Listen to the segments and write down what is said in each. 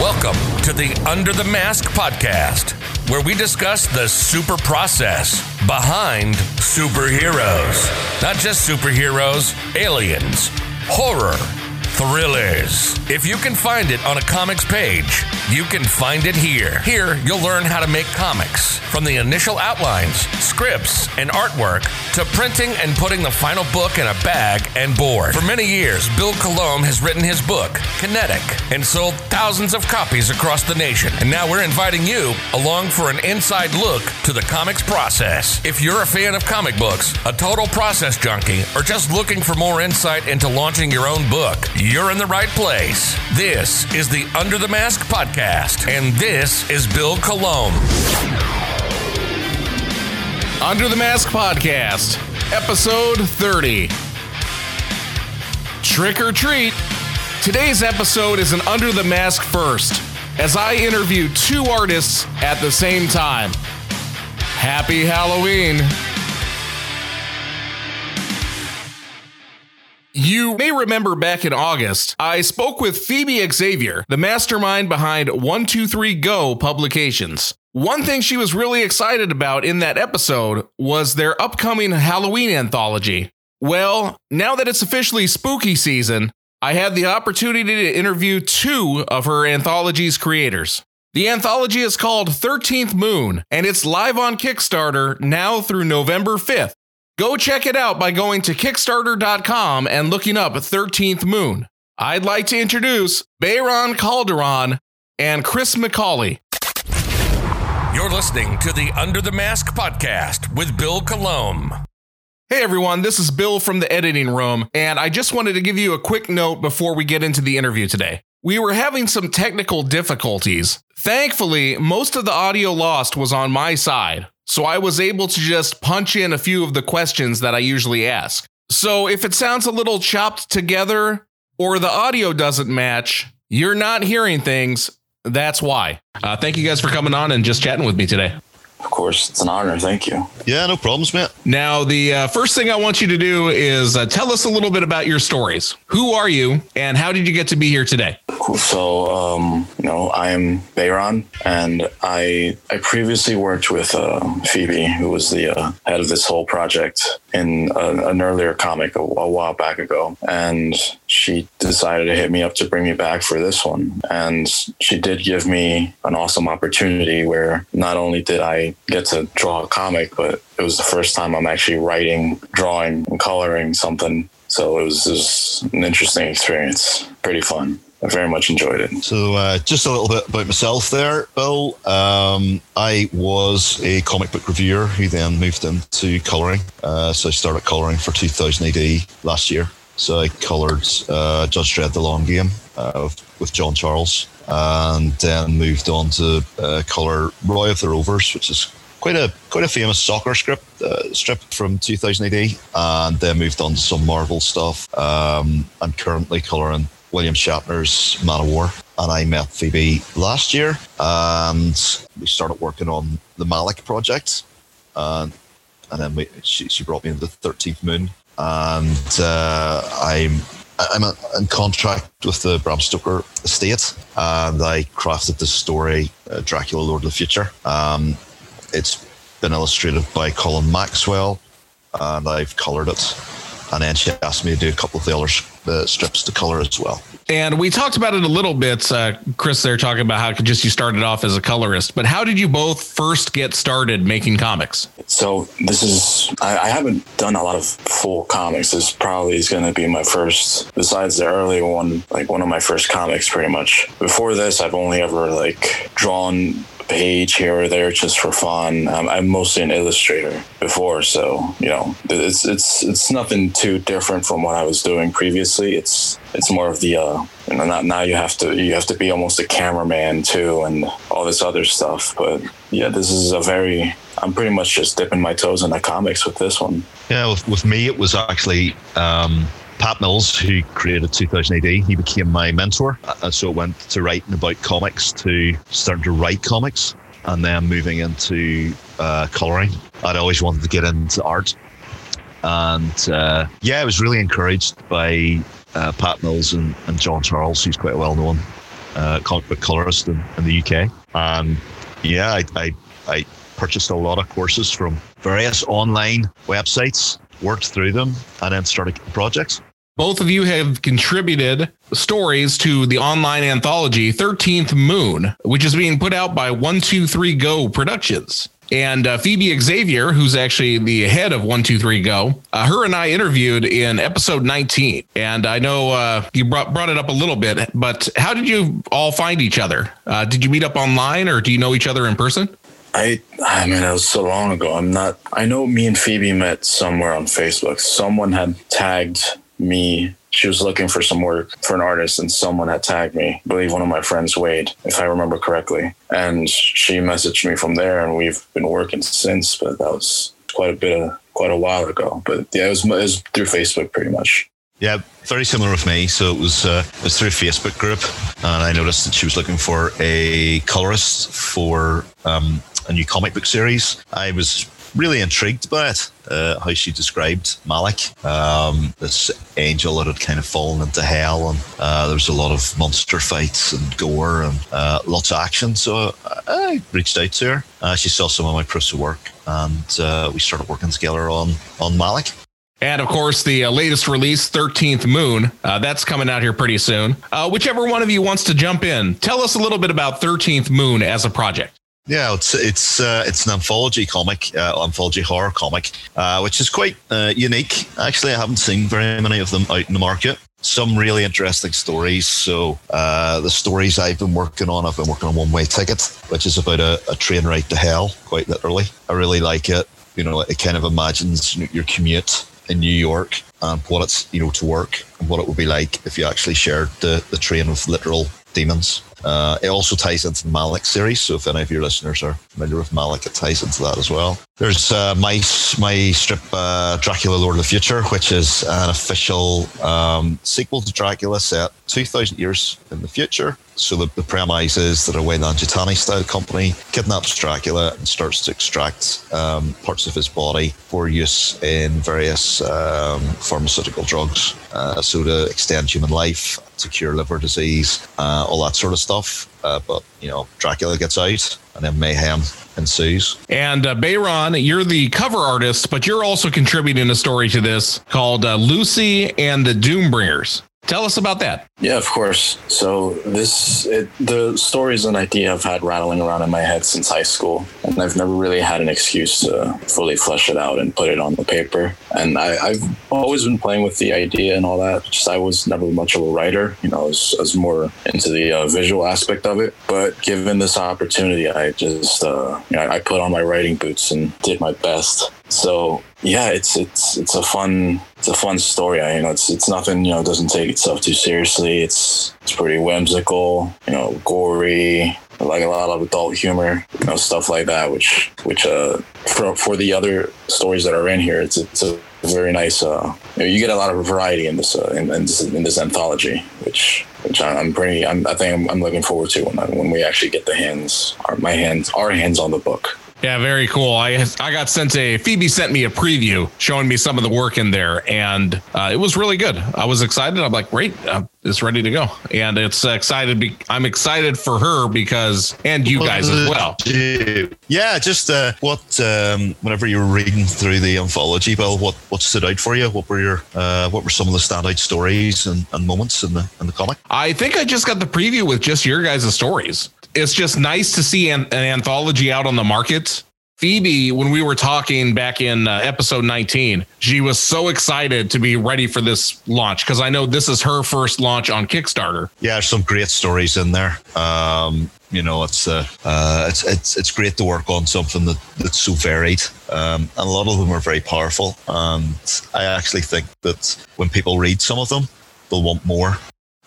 Welcome to the Under the Mask podcast, where we discuss the super process behind superheroes. Not just superheroes, aliens, horror, thrillers. If you can find it on a comics page, you can find it here. Here, you'll learn how to make comics from the initial outlines, scripts, and artwork to printing and putting the final book in a bag and board. For many years, Bill Colomb has written his book, Kinetic, and sold thousands of copies across the nation. And now we're inviting you along for an inside look to the comics process. If you're a fan of comic books, a total process junkie, or just looking for more insight into launching your own book, you're in the right place. This is the Under the Mask podcast, and this is Bill Colomb. Under the Mask Podcast, episode 30. Trick or treat. Today's episode is an Under the Mask first, as I interview two artists at the same time. Happy Halloween. You may remember back in August, I spoke with Phoebe Xavier, the mastermind behind 123 Go publications. One thing she was really excited about in that episode was their upcoming Halloween anthology. Well, now that it's officially spooky season, I had the opportunity to interview two of her anthology's creators. The anthology is called 13th Moon, and it's live on Kickstarter now through November 5th. Go check it out by going to Kickstarter.com and looking up 13th Moon. I'd like to introduce Bayron Calderon and Chris McCauley. You're listening to the Under the Mask podcast with Bill Colomb. Hey everyone, this is Bill from the editing room, and I just wanted to give you a quick note before we get into the interview today. We were having some technical difficulties. Thankfully, most of the audio lost was on my side, so I was able to just punch in a few of the questions that I usually ask. So if it sounds a little chopped together or the audio doesn't match, you're not hearing things. That's why. Uh, thank you guys for coming on and just chatting with me today. Of course, it's an honor. Thank you. Yeah, no problems, mate. Now, the uh, first thing I want you to do is uh, tell us a little bit about your stories. Who are you, and how did you get to be here today? Cool. So, um, you know, I am Bayron, and I I previously worked with uh, Phoebe, who was the uh, head of this whole project in a, an earlier comic a, a while back ago, and she decided to hit me up to bring me back for this one, and she did give me an awesome opportunity where not only did I get to draw a comic, but it was the first time I'm actually writing, drawing, and coloring something. So it was, was an interesting experience. Pretty fun. I very much enjoyed it. So, uh, just a little bit about myself there, Bill. Um, I was a comic book reviewer who then moved into colouring. Uh, so, I started colouring for 2000 AD last year. So, I coloured uh, Judge Dredd The Long Game uh, with John Charles and then moved on to uh, colour Roy of the Rovers, which is quite a quite a famous soccer script uh, strip from 2000 AD, and then moved on to some Marvel stuff. Um, I'm currently colouring William Shatner's Man of War, and I met Phoebe last year, and we started working on the Malik project, and and then we, she she brought me into the 13th Moon, and uh, I'm. I'm in contract with the Bram Stoker estate, and I crafted this story, uh, Dracula, Lord of the Future. Um, it's been illustrated by Colin Maxwell, and I've coloured it. And then she asked me to do a couple of the other uh, strips to colour as well. And we talked about it a little bit, uh, Chris. There talking about how just you started off as a colorist, but how did you both first get started making comics? So this is I, I haven't done a lot of full comics. This probably is going to be my first. Besides the early one, like one of my first comics, pretty much. Before this, I've only ever like drawn page here or there just for fun. Um, I'm mostly an illustrator before, so you know it's it's it's nothing too different from what I was doing previously. It's it's more of the uh, you know not now you have to you have to be almost a cameraman too and all this other stuff. But yeah, this is a very I'm pretty much just dipping my toes in the comics with this one. Yeah, with, with me it was actually. Um, Pat Mills, who created 2000 AD, he became my mentor. And so it went to writing about comics to starting to write comics and then moving into uh, colouring. I'd always wanted to get into art. And uh, yeah, I was really encouraged by uh, Pat Mills and, and John Charles, who's quite a well known uh, comic book colorist in, in the UK. And yeah, I, I, I purchased a lot of courses from various online websites, worked through them, and then started projects. Both of you have contributed stories to the online anthology 13th Moon, which is being put out by 123 Go Productions. And uh, Phoebe Xavier, who's actually the head of 123 Go, uh, her and I interviewed in episode 19. And I know uh, you brought, brought it up a little bit, but how did you all find each other? Uh, did you meet up online or do you know each other in person? I, I mean, that was so long ago. I'm not, I know me and Phoebe met somewhere on Facebook. Someone had tagged me. She was looking for some work for an artist and someone had tagged me. I believe one of my friends wade if i remember correctly. And she messaged me from there and we've been working since but that was quite a bit of quite a while ago. But yeah it was, it was through facebook pretty much yeah, very similar with me. So it was uh, it was through a Facebook group, and I noticed that she was looking for a colorist for um, a new comic book series. I was really intrigued by it, uh, how she described Malik, um, this angel that had kind of fallen into hell, and uh, there was a lot of monster fights and gore and uh, lots of action. So I reached out to her. Uh, she saw some of my proofs of work, and uh, we started working together on on Malik. And of course, the uh, latest release, 13th Moon, uh, that's coming out here pretty soon. Uh, whichever one of you wants to jump in, tell us a little bit about 13th Moon as a project. Yeah, it's it's uh, it's an anthology comic, uh, anthology horror comic, uh, which is quite uh, unique. Actually, I haven't seen very many of them out in the market. Some really interesting stories. So uh, the stories I've been working on, I've been working on One Way Ticket, which is about a, a train ride to hell, quite literally. I really like it. You know, it kind of imagines your commute in New York and what it's you know to work and what it would be like if you actually shared the, the train with literal demons. Uh, it also ties into the Malik series, so if any of your listeners are familiar with Malik, it ties into that as well. There's uh, my my strip uh, Dracula Lord of the Future, which is an official um, sequel to Dracula set 2,000 years in the future. So the, the premise is that a Weyland-Yutani style company kidnaps Dracula and starts to extract um, parts of his body for use in various um, pharmaceutical drugs. Uh, so to extend human life, to cure liver disease, uh, all that sort of stuff. Uh, but, you know, Dracula gets out and then mayhem ensues. And uh, Bayron, you're the cover artist, but you're also contributing a story to this called uh, Lucy and the Doombringers. Tell us about that. Yeah, of course. So this it, the story is an idea I've had rattling around in my head since high school, and I've never really had an excuse to fully flesh it out and put it on the paper. And I, have always been playing with the idea and all that. Just I was never much of a writer. You know, I was, I was more into the uh, visual aspect of it. But given this opportunity, I just uh, you know I put on my writing boots and did my best. So yeah, it's it's it's a fun it's a fun story. I, you know, it's it's nothing. You know, doesn't take itself too seriously. It's it's pretty whimsical. You know, gory. Like a lot of adult humor, you know, stuff like that. Which which uh for for the other stories that are in here, it's it's a very nice. Uh, you, know, you get a lot of variety in this uh, in, in this in this anthology, which which I'm pretty. I'm, I think I'm, I'm looking forward to when when we actually get the hands, our, my hands, our hands on the book. Yeah, very cool. I I got sent a Phoebe sent me a preview showing me some of the work in there, and uh, it was really good. I was excited. I'm like, great, uh, it's ready to go, and it's excited. Be- I'm excited for her because, and you guys as well. Yeah, just uh, what um, whenever you were reading through the anthology, Bill, what what stood out for you? What were your uh, what were some of the standout stories and, and moments in the in the comic? I think I just got the preview with just your guys' stories it's just nice to see an, an, anthology out on the market. Phoebe, when we were talking back in uh, episode 19, she was so excited to be ready for this launch because I know this is her first launch on Kickstarter. Yeah, there's some great stories in there. Um, you know, it's uh, uh, it's it's it's great to work on something that, that's so varied, um, and a lot of them are very powerful. And I actually think that when people read some of them, they'll want more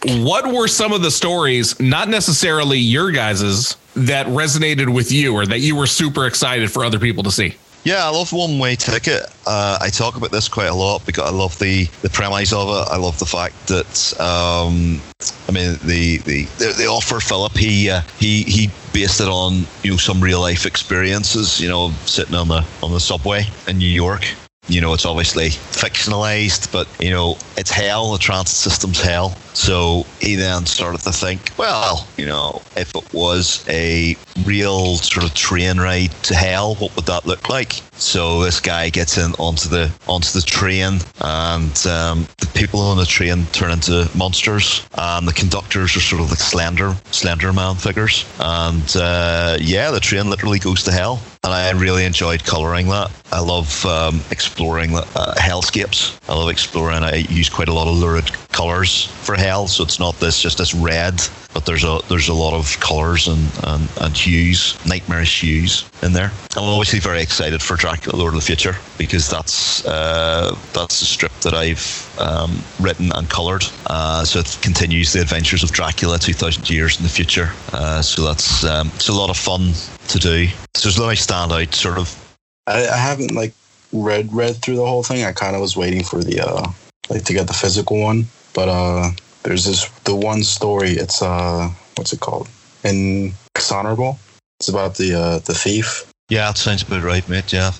what were some of the stories, not necessarily your guys's, that resonated with you or that you were super excited for other people to see? Yeah, I love One Way Ticket. Uh, I talk about this quite a lot because I love the, the premise of it. I love the fact that, um, I mean, the, the, the, author Philip, he, uh, he, he based it on, you know, some real life experiences, you know, sitting on the, on the subway in New York you know, it's obviously fictionalized, but you know, it's hell. The transit system's hell. So he then started to think, well, you know, if it was a real sort of train ride to hell, what would that look like? So this guy gets in onto the onto the train, and um, the people on the train turn into monsters, and the conductors are sort of like slender, slender man figures, and uh, yeah, the train literally goes to hell and I really enjoyed colouring that. I love um, exploring uh, hellscapes. I love exploring. I use quite a lot of lurid colours for hell, so it's not this just this red, but there's a there's a lot of colours and, and, and hues, nightmarish hues in there. I'm obviously very excited for Dracula Lord of the Future because that's uh, that's the strip that I've um, written and coloured. Uh, so it continues the adventures of Dracula 2,000 years in the future. Uh, so that's um, it's a lot of fun to do. So there's no standout sort of. I, I haven't like read read through the whole thing. I kind of was waiting for the uh like to get the physical one, but uh there's this the one story. It's uh what's it called? In Dishonorable. It's about the uh the thief. Yeah, that sounds about right, mate. Yeah.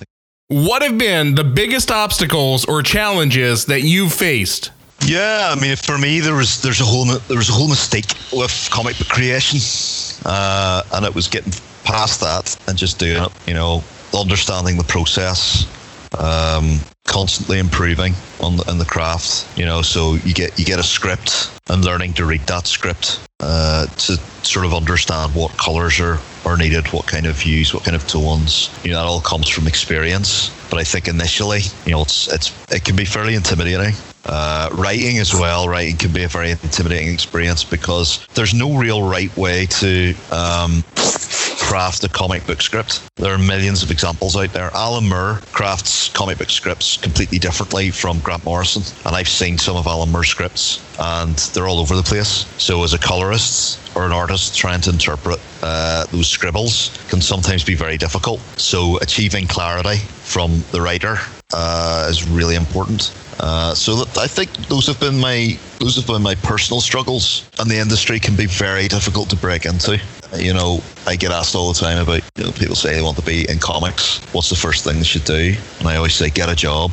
What have been the biggest obstacles or challenges that you've faced? Yeah, I mean, for me, there was there's a whole there was a whole mistake with comic book creation, uh, and it was getting past that and just doing it. You know, understanding the process, um, constantly improving on the, in the craft. You know, so you get you get a script and learning to read that script uh, to sort of understand what colors are are needed, what kind of hues, what kind of tones. You know, that all comes from experience. But I think initially, you know, it's it's it can be fairly intimidating. Uh, writing as well, writing can be a very intimidating experience because there's no real right way to um, craft a comic book script. There are millions of examples out there. Alan Moore crafts comic book scripts completely differently from Grant Morrison, and I've seen some of Alan Moore's scripts, and they're all over the place. So, as a colorist or an artist trying to interpret uh, those scribbles can sometimes be very difficult. So, achieving clarity from the writer uh, is really important. Uh, so I think those have been my those have been my personal struggles, and the industry can be very difficult to break into. You know, I get asked all the time about you know people say they want to be in comics. What's the first thing they should do? And I always say get a job.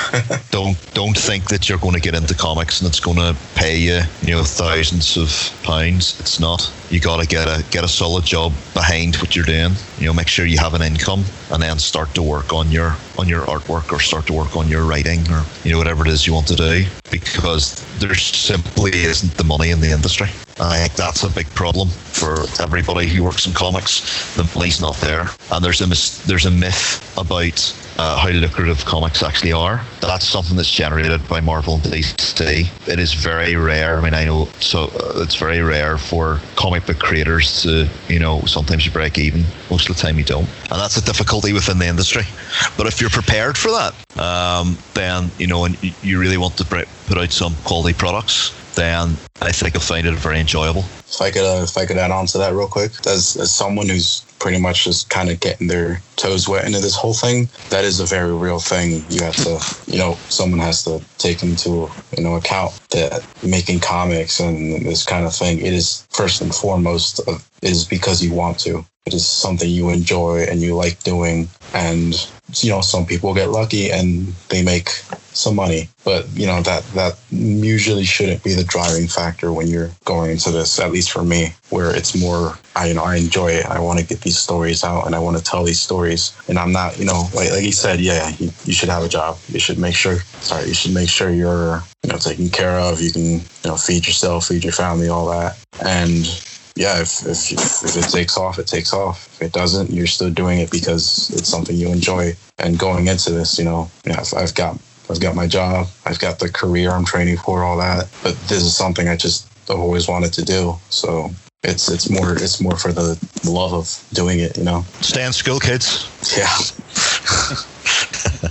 don't don't think that you're going to get into comics and it's going to pay you you know thousands of pounds. It's not. You got to get a get a solid job behind what you're doing. You know, make sure you have an income, and then start to work on your on your artwork or start to work on your writing or you know whatever it is you want to do because there simply isn't the money in the industry. I think that's a big problem for everybody who works in comics. The money's not there, and there's a mis- there's a myth about uh, how lucrative comics actually are. That's something that's generated by Marvel and DC. It is very rare. I mean, I know so uh, it's very rare for comic book creators to, you know, sometimes you break even. Most of the time you don't, and that's a difficulty within the industry. But if you're prepared for that, um, then you know, and you really want to put out some quality products, then I think you'll find it very enjoyable. If I could, uh, if I could add on to that real quick, as as someone who's pretty much just kind of getting their toes wet into this whole thing, that is a very real thing. You have to, you know, someone has to take into you know account that making comics and this kind of thing, it is first and foremost of, is because you want to. It is something you enjoy and you like doing, and you know some people get lucky and they make some money but you know that that usually shouldn't be the driving factor when you're going into this at least for me where it's more i you know i enjoy it. I want to get these stories out and i want to tell these stories. And i'm not you know like like he said yeah you, you should have a job. You should make sure sorry you should make sure you're you know taken care of. You can you know feed yourself feed your family all that. And yeah, if, if, if it takes off, it takes off. If it doesn't, you're still doing it because it's something you enjoy. And going into this, you know, yeah, I've got I've got my job, I've got the career I'm training for, all that. But this is something I just always wanted to do. So it's it's more it's more for the love of doing it, you know. Stay in school, kids. Yeah.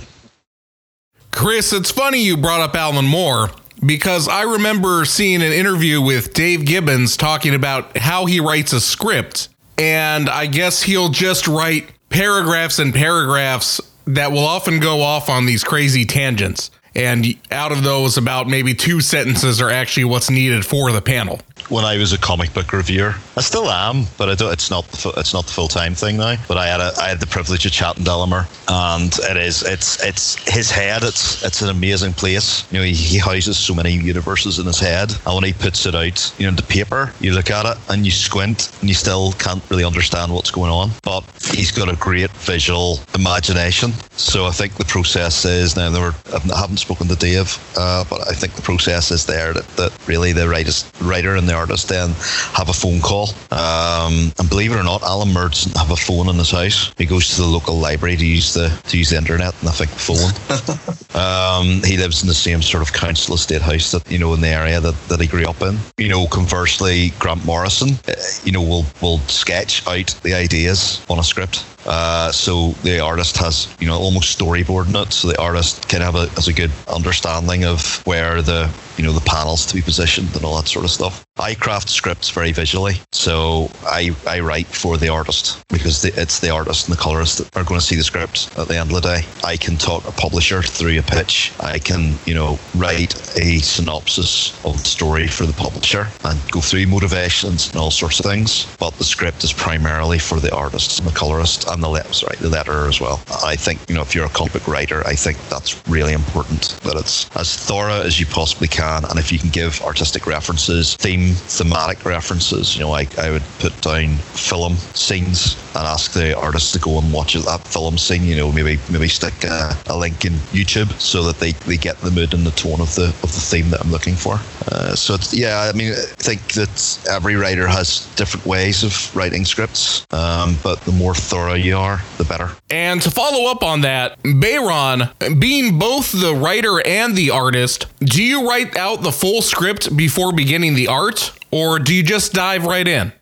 Chris, it's funny you brought up Alan Moore because I remember seeing an interview with Dave Gibbons talking about how he writes a script. And I guess he'll just write paragraphs and paragraphs that will often go off on these crazy tangents. And out of those, about maybe two sentences are actually what's needed for the panel. When I was a comic book reviewer, I still am, but it's not the, it's not the full time thing now. But I had a, I had the privilege of chatting Alan Moore, and it is it's it's his head. It's it's an amazing place. You know, he, he houses so many universes in his head, and when he puts it out, you know, the paper, you look at it and you squint, and you still can't really understand what's going on. But he's got a great visual imagination. So I think the process is now. There were, I haven't spoken to Dave, uh, but I think the process is there that, that really the writer, writer and the artist then have a phone call. Um, and believe it or not, Alan doesn't have a phone in his house. He goes to the local library to use the to use the internet and I think the phone. um, he lives in the same sort of council estate house that you know in the area that, that he grew up in. You know, conversely, Grant Morrison, uh, you know, will will sketch out the ideas on a script. Uh, so the artist has, you know, almost storyboarding it. So the artist can have a, has a good understanding of where the, you know, the panels to be positioned and all that sort of stuff. I craft scripts very visually. So I, I write for the artist because the, it's the artist and the colorist that are going to see the script at the end of the day. I can talk a publisher through a pitch. I can, you know, write a synopsis of the story for the publisher and go through motivations and all sorts of things. But the script is primarily for the artist and the colorist and the letter, sorry, the letterer as well. I think, you know, if you're a comic writer, I think that's really important that it's as thorough as you possibly can. And if you can give artistic references, theme, thematic references, you know, I, I would put down film scenes and ask the artist to go and watch that film scene, you know, maybe maybe stick a, a link in YouTube so that they, they get the mood and the tone of the of the theme that I'm looking for. Uh, so yeah, I mean, I think that every writer has different ways of writing scripts, um, but the more thorough you are, the better. And to follow up on that, Bayron, being both the writer and the artist, do you write out the full script before beginning the art, or do you just dive right in?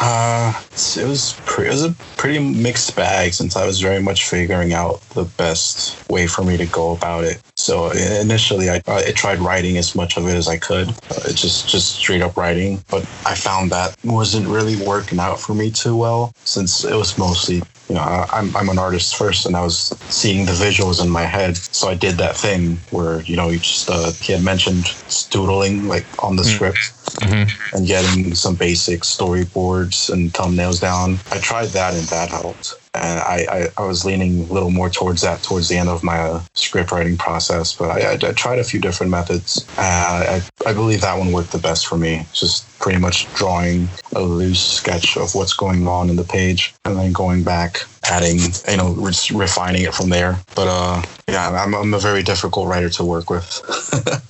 Uh, it was pre- it was a pretty mixed bag since I was very much figuring out the best way for me to go about it. So initially, I, I tried writing as much of it as I could, uh, just just straight up writing. But I found that wasn't really working out for me too well since it was mostly you know, I, I'm, I'm an artist first and I was seeing the visuals in my head. So I did that thing where, you know, you just, uh, he had mentioned doodling like on the mm-hmm. script mm-hmm. and getting some basic storyboards and thumbnails down. I tried that and that helped and I, I, I, was leaning a little more towards that towards the end of my uh, script writing process. But I, I, I, tried a few different methods. Uh, I, I believe that one worked the best for me. Just pretty much drawing a loose sketch of what's going on in the page, and then going back, adding, you know, re- refining it from there. But uh, yeah, I'm, I'm a very difficult writer to work with.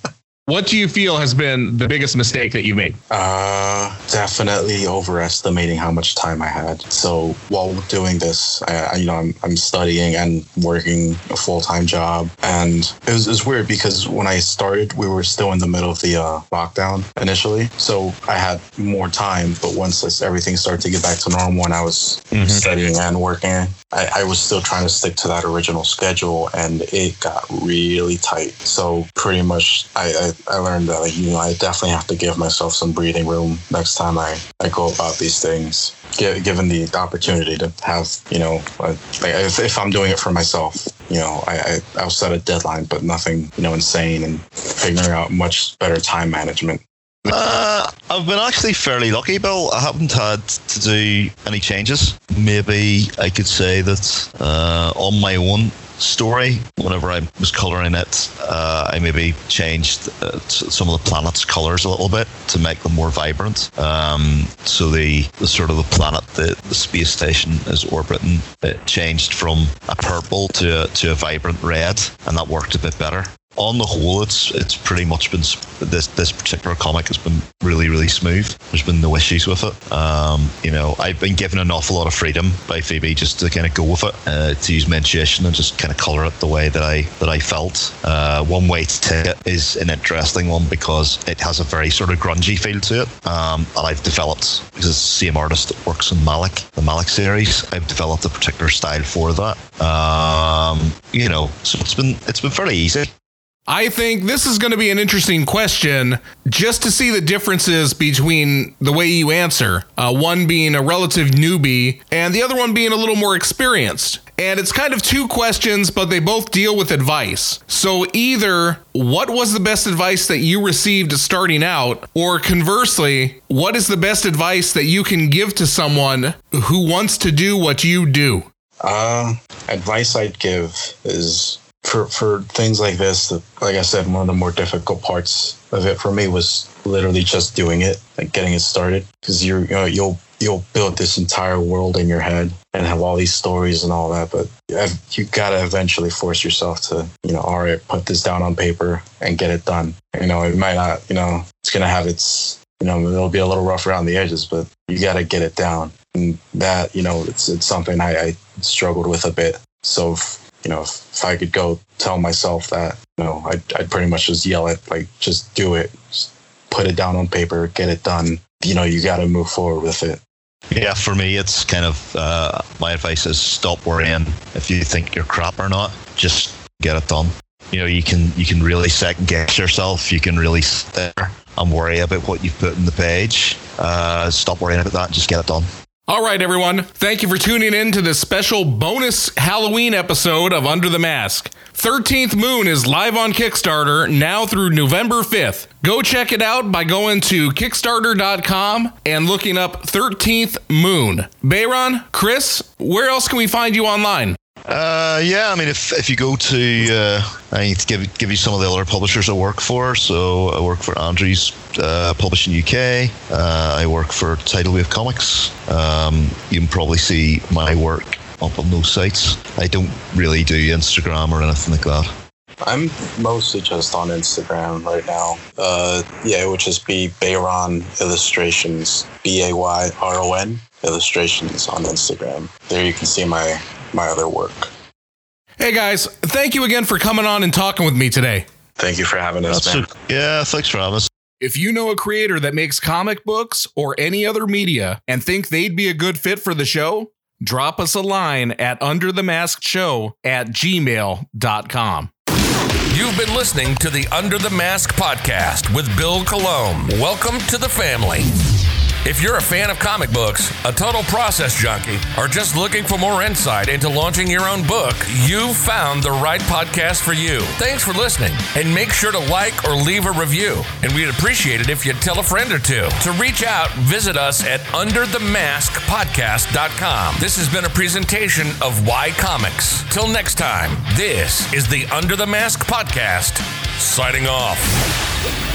What do you feel has been the biggest mistake that you made? Uh, definitely overestimating how much time I had. So while doing this, I, I you know, I'm, I'm studying and working a full time job, and it was, it was, weird because when I started, we were still in the middle of the uh, lockdown initially, so I had more time. But once this, everything started to get back to normal, and I was mm-hmm. studying and working, I, I was still trying to stick to that original schedule, and it got really tight. So pretty much, I, I I learned that like you know I definitely have to give myself some breathing room next time I, I go about these things. given the opportunity to have you know like if, if I'm doing it for myself, you know I, I I'll set a deadline, but nothing you know insane and figuring out much better time management. Uh, I've been actually fairly lucky, Bill. I haven't had to do any changes. Maybe I could say that uh, on my own, story. Whenever I was coloring it, uh, I maybe changed uh, some of the planet's colors a little bit to make them more vibrant. Um, so the, the sort of the planet, that the space station is orbiting, it changed from a purple to a, to a vibrant red, and that worked a bit better on the whole, it's it's pretty much been this this particular comic has been really really smooth. There's been no issues with it. Um, you know, I've been given an awful lot of freedom by Phoebe just to kind of go with it, uh, to use my intuition and just kind of color it the way that I that I felt. Uh, One Way Ticket is an interesting one because it has a very sort of grungy feel to it, um, and I've developed because it's the same artist that works on Malik, the Malik series. I've developed a particular style for that. Um, you know, so it's been it's been fairly easy. I think this is going to be an interesting question just to see the differences between the way you answer. Uh, one being a relative newbie and the other one being a little more experienced. and it's kind of two questions, but they both deal with advice. So either what was the best advice that you received starting out, or conversely, what is the best advice that you can give to someone who wants to do what you do? Uh, advice I'd give is for for things like this. Like I said, one of the more difficult parts of it for me was literally just doing it, like getting it started, because you're you know, you'll you'll build this entire world in your head and have all these stories and all that but you gotta eventually force yourself to you know all right put this down on paper and get it done. You know it might not you know it's gonna have its you know it'll be a little rough around the edges but you gotta get it down. And that you know it's it's something i, I struggled with a bit. So you know if, if i could go tell myself that you know I'd, I'd pretty much just yell it like just do it just put it down on paper get it done you know you got to move forward with it yeah, for me, it's kind of uh, my advice is stop worrying if you think you're crap or not. Just get it done. You know, you can you can really second guess yourself. You can really sit there and worry about what you've put in the page. Uh, stop worrying about that and just get it done. All right, everyone. Thank you for tuning in to this special bonus Halloween episode of Under the Mask. 13th Moon is live on Kickstarter now through November 5th. Go check it out by going to Kickstarter.com and looking up 13th Moon. Bayron, Chris, where else can we find you online? Uh, yeah, I mean, if if you go to, uh, I need to give give you some of the other publishers I work for. So I work for Andrews uh, Publishing UK. Uh, I work for Tidal Wave Comics. Um, you can probably see my work up on those sites. I don't really do Instagram or anything like that. I'm mostly just on Instagram right now. Uh, yeah, it would just be Bayron Illustrations, B A Y R O N Illustrations on Instagram. There you can see my my other work. Hey guys, thank you again for coming on and talking with me today. Thank you for having us, man. yeah, thanks for having us. If you know a creator that makes comic books or any other media and think they'd be a good fit for the show, drop us a line at underthemaskshow at gmail.com. You've been listening to the Under the Mask podcast with Bill Colomb. Welcome to the family. If you're a fan of comic books, a total process junkie, or just looking for more insight into launching your own book, you've found the right podcast for you. Thanks for listening, and make sure to like or leave a review. And we'd appreciate it if you'd tell a friend or two. To reach out, visit us at underthemaskpodcast.com. This has been a presentation of Why Comics. Till next time, this is the Under the Mask podcast, signing off.